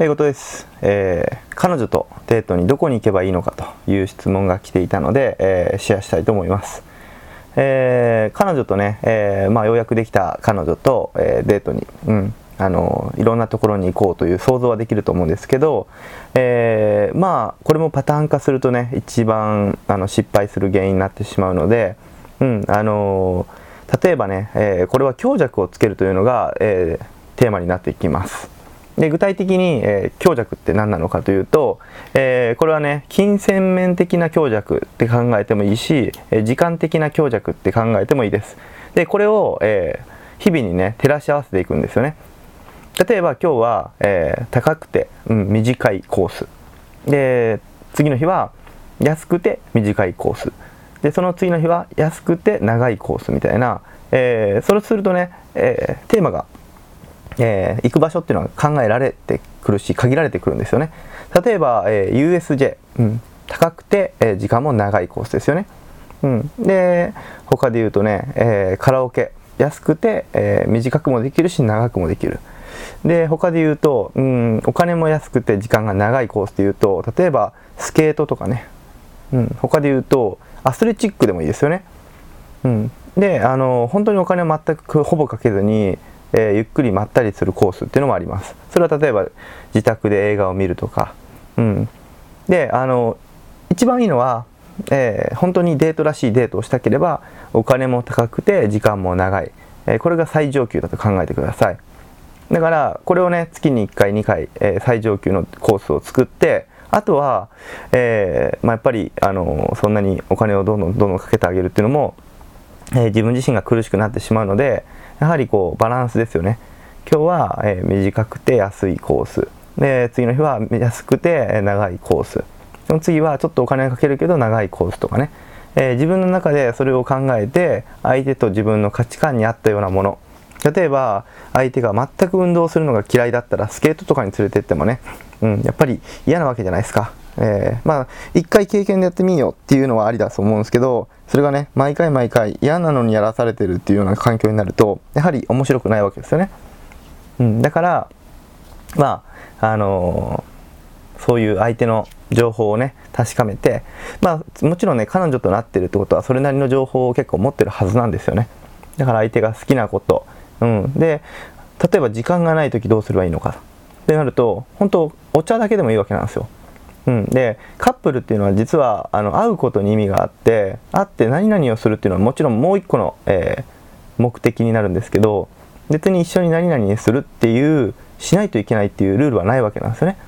えー、ことです、えー、彼女とデートにどこに行けばいいのかという質問が来ていたので、えー、シェアしたいと思います、え彼女とね、えまあ、ようやくできた彼女と、えデートに、うん、あのいろんなところに行こうという想像はできると思うんですけど、えまあこれもパターン化するとね一番あの失敗する原因になってしまうので、うんあの例えばね、えこれは強弱をつけるというのが、えテーマになっていきます。で具体的に、えー、強弱って何なのかというと、えー、これはね金銭面的な強弱って考えてもいいし、えー、時間的な強弱って考えてもいいです。でこれを、え日々にね照らし合わせていくんですよね。例えば今日は、え高くて、うん、短いコース。で次の日は安くて短いコース。でその次の日は安くて長いコースみたいな、えー、それをするとね、えー、テーマがえー、行く場所っていうのは考えられてくるし限られてくるんですよね。例えば、えー、USJ、うん、高くて、えー、時間も長いコースですよね、うん、で他で言うとね、え、カラオケ安くて、え、短くもできるし長くもできる。で他で言うと、うん、お金も安くて時間が長いコースで言うと例えばスケートとかね、うん、他で言うとアスレチックでもいいですよね、うん、であの本当にお金を全くほぼかけずにえー、ゆっくりまったりするコースっていうのもあります。それは例えば自宅で映画を見るとか、うん、であの一番いいのは、えー、本当にデートらしいデートをしたければお金も高くて時間も長い、えー、これが最上級だと考えてください。だからこれをね月に1回2回、え、最上級のコースを作ってあとは、えまあ、やっぱりあのそんなにお金をどんどんどんどんかけてあげるっていうのも、え、自分自身が苦しくなってしまうのでやはりこうバランスですよね。今日は、え短くて安いコース。で次の日は安くて長いコース。その次はちょっとお金がかけるけど長いコースとかね、え、自分の中でそれを考えて相手と自分の価値観に合ったようなもの。例えば相手が全く運動するのが嫌いだったらスケートとかに連れてってもね、うん、やっぱり嫌なわけじゃないですか。えー、まあ一回経験でやってみようっていうのはありだと思うんですけどそれがね毎回毎回嫌なのにやらされてるっていうような環境になるとやはり面白くないわけですよね、うん、だからまああのー、そういう相手の情報をね確かめてまあもちろんね彼女となってるってことはそれなりの情報を結構持ってるはずなんですよね。だから相手が好きなこと、うん、で例えば時間がない時どうすればいいのか。ってなると本当お茶だけでもいいわけなんですよ。うん、でカップルっていうのは実はあの会うことに意味があって会って何々をするっていうのはもちろんもう一個の、えー、目的になるんですけど別に一緒に何々するっていうしないといけないっていうルールはないわけなんですよね。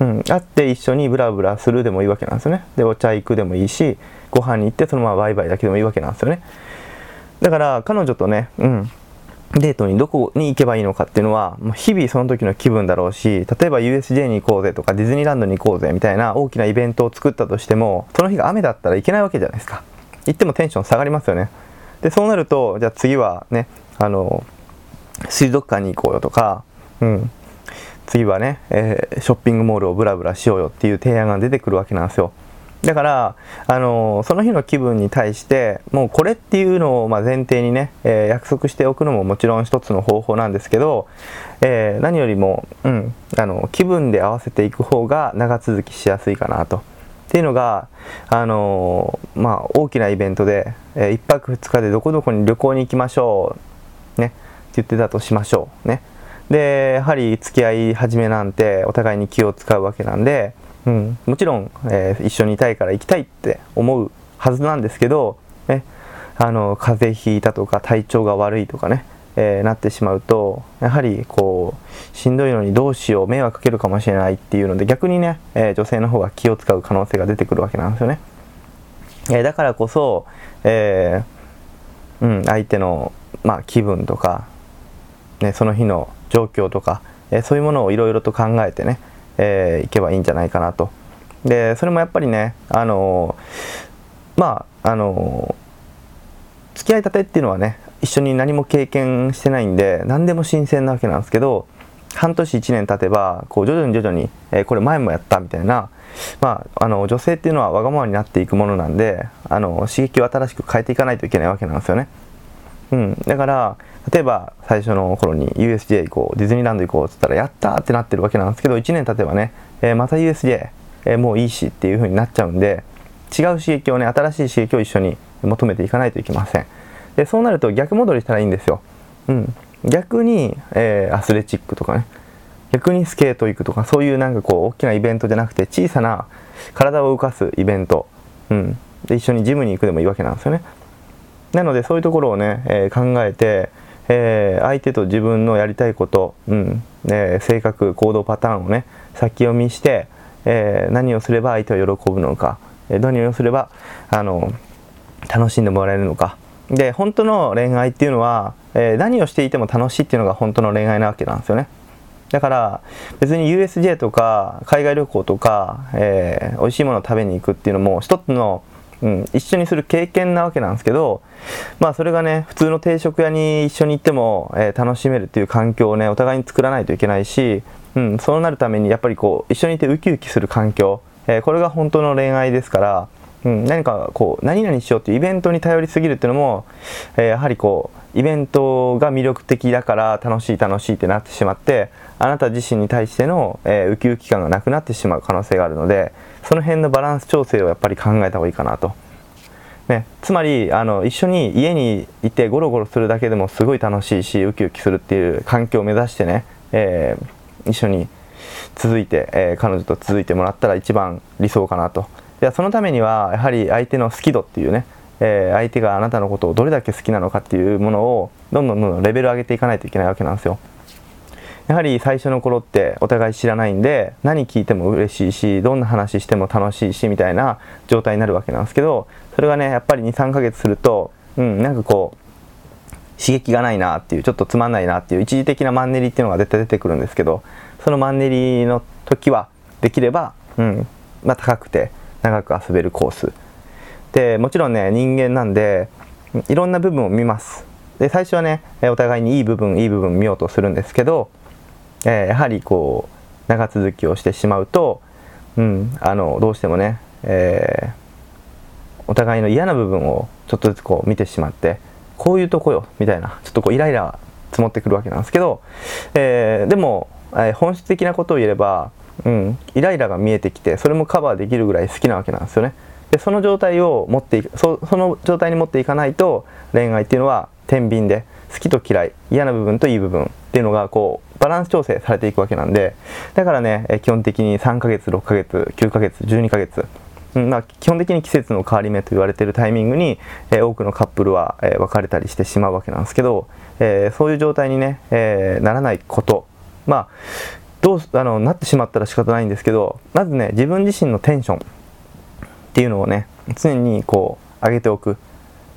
うん、会って一緒にブラブラするでもいいわけなんですよね。でお茶行くでもいいしご飯に行ってそのままバイバイだけでもいいわけなんですよね。だから彼女とね、うん、デートにどこに行けばいいのかっていうのは日々その時の気分だろうし例えば USJ に行こうぜとかディズニーランドに行こうぜみたいな大きなイベントを作ったとしてもその日が雨だったらいけないわけじゃないですか。行ってもテンション下がりますよね。でそうなるとじゃあ次はねあの水族館に行こうよとか、うん、次はね、えー、ショッピングモールをブラブラしようよっていう提案が出てくるわけなんですよ。だから、あのその日の気分に対してもうこれっていうのをま前提にね、えー、約束しておくのももちろん一つの方法なんですけど、えー、何よりも、うん、あの気分で合わせていく方が長続きしやすいかなと。っていうのが、あのまあ、大きなイベントで、えー、1泊2日でどこどこに旅行に行きましょう、ね、って言ってたとしましょう。ね、でやはり付き合い始めなんてお互いに気を使うわけなんで、うん、もちろん、えー、一緒にいたいから行きたいって思うはずなんですけど、ね、あの風邪ひいたとか体調が悪いとかね、えー、なってしまうとやはりこうしんどいのにどうしよう迷惑かけるかもしれないっていうので逆にね、えー、女性の方が気を使う可能性が出てくるわけなんですよね。えー、だからこそ、えうん、相手の、まあ、気分とか、ね、その日の状況とか、えそういうものをいろいろと考えてね、えー、いけばいいんじゃないかなと。でそれもやっぱりねあのまああの付き合いたてっていうのはね一緒に何も経験してないんで何でも新鮮なわけなんですけど半年1年経てばこう徐々に徐々に、えー、これ前もやったみたいな、まあ、あの女性っていうのはわがままになっていくものなんであの刺激を新しく変えていかないといけないわけなんですよね。うん、だから例えば最初の頃に USJ 行こうディズニーランド行こうっつったらやったーってなってるわけなんですけど1年経てばね、えー、また USJ、えー、もういいしっていう風になっちゃうんで違う刺激をね新しい刺激を一緒に求めていかないといけません。でそうなると逆戻りしたらいいんですよ、うん、逆に、えー、アスレチックとかね逆にスケート行くとかそういうなんかこう大きなイベントじゃなくて小さな体を動かすイベント、うん、で一緒にジムに行くでもいいわけなんですよね。なのでそういうところをね、えー、考えて、えー、相手と自分のやりたいこと、うんえー、性格行動パターンをね先読みして、え何をすれば相手は喜ぶのか、え何をすればあの楽しんでもらえるのか。で本当の恋愛っていうのは、え何をしていても楽しいっていうのが本当の恋愛なわけなんですよね。だから別に USJ とか海外旅行とか、えー、美味しいものを食べに行くっていうのも一つのうん、一緒にする経験なわけなんですけど、まあそれがね、普通の定食屋に一緒に行っても、えー、楽しめるっていう環境をね、お互いに作らないといけないし、うん、そうなるためにやっぱりこう、一緒にいてウキウキする環境、えー、これが本当の恋愛ですから、うん、何かこう、何々しようっていうイベントに頼りすぎるっていうのも、えー、やはりこう、イベントが魅力的だから楽しい楽しいってなってしまって、あなた自身に対しての、えー、ウキウキ感がなくなってしまう可能性があるのでその辺のバランス調整をやっぱり考えた方がいいかなと。ね、つまりあの一緒に家にいてゴロゴロするだけでもすごい楽しいしウキウキするっていう環境を目指してね、えー、一緒に続いて、えー、彼女と続いてもらったら一番理想かなと。でそのためにはやはり相手の好き度っていうね、えー、相手があなたのことをどれだけ好きなのかっていうものをどんどんどんどんレベル上げていかないといけないわけなんですよ。やはり最初の頃ってお互い知らないんで何聞いても嬉しいしどんな話しても楽しいしみたいな状態になるわけなんですけどそれがねやっぱり23ヶ月するとうんなんかこう刺激がないなっていうちょっとつまんないなっていう一時的なマンネリっていうのが絶対出てくるんですけどそのマンネリの時はできれば、うんまあ、高くて長く遊べるコース。でもちろんね人間なんでいろんな部分を見ます。で最初はねお互いにいい部分いい部分見ようとするんですけどえー、やはりこう長続きをしてしまうと、うん、あのどうしてもね、えー、お互いの嫌な部分をちょっとずつこう見てしまってこういうとこよみたいなちょっとこうイライラ積もってくるわけなんですけど、えー、でも、え本質的なことを言えれば、うん、イライラが見えてきてそれもカバーできるぐらい好きなわけなんですよね。でその状態を持っていくそその状態に持っていかないと恋愛っていうのは天秤で好きと嫌い嫌な部分といい部分っていうのがこうバランス調整されていくわけなんでだからね、え基本的に3ヶ月6ヶ月9ヶ月12ヶ月うんまあ、基本的に季節の変わり目と言われているタイミングに、えー、多くのカップルは、えー、別れたりしてしまうわけなんですけど、えー、そういう状態にね、えならないことまあどうあのなってしまったら仕方ないんですけどまずね自分自身のテンションっていうのをね常にこう上げておく、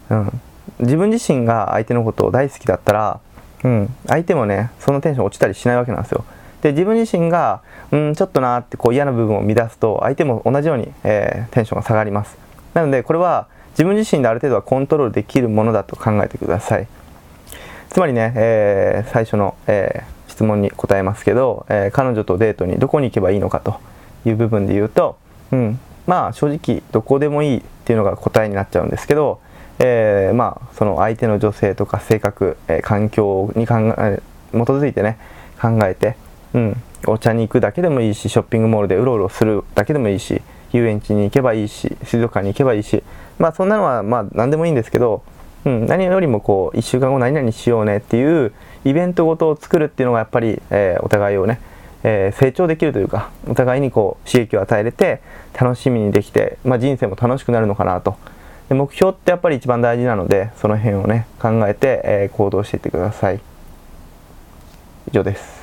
うん、自分自身が相手のことを大好きだったらうん、相手もねそのテンション落ちたりしないわけなんですよ。で自分自身がうんちょっとなってこう嫌な部分を乱すと相手も同じように、えー、テンションが下がります。なのでこれは自分自身である程度はコントロールできるものだと考えてください。つまりね、えー、最初の、えー、質問に答えますけど、え彼女とデートにどこに行けばいいのかという部分で言うと、うん、まあ正直どこでもいいっていうのが答えになっちゃうんですけどえー、まあその相手の女性とか性格、えー、環境に考え基づいてね考えて、うん、お茶に行くだけでもいいしショッピングモールでうろうろするだけでもいいし遊園地に行けばいいし水族館に行けばいいしまあそんなのはまあ何でもいいんですけど、うん、何よりもこう1週間後何々しようねっていうイベントごとを作るっていうのがやっぱり、えー、お互いをね、えー、成長できるというかお互いにこう刺激を与えれて楽しみにできて、まあ、人生も楽しくなるのかなと。で目標ってやっぱり一番大事なのでその辺をね考えて、えー、行動していってください。以上です。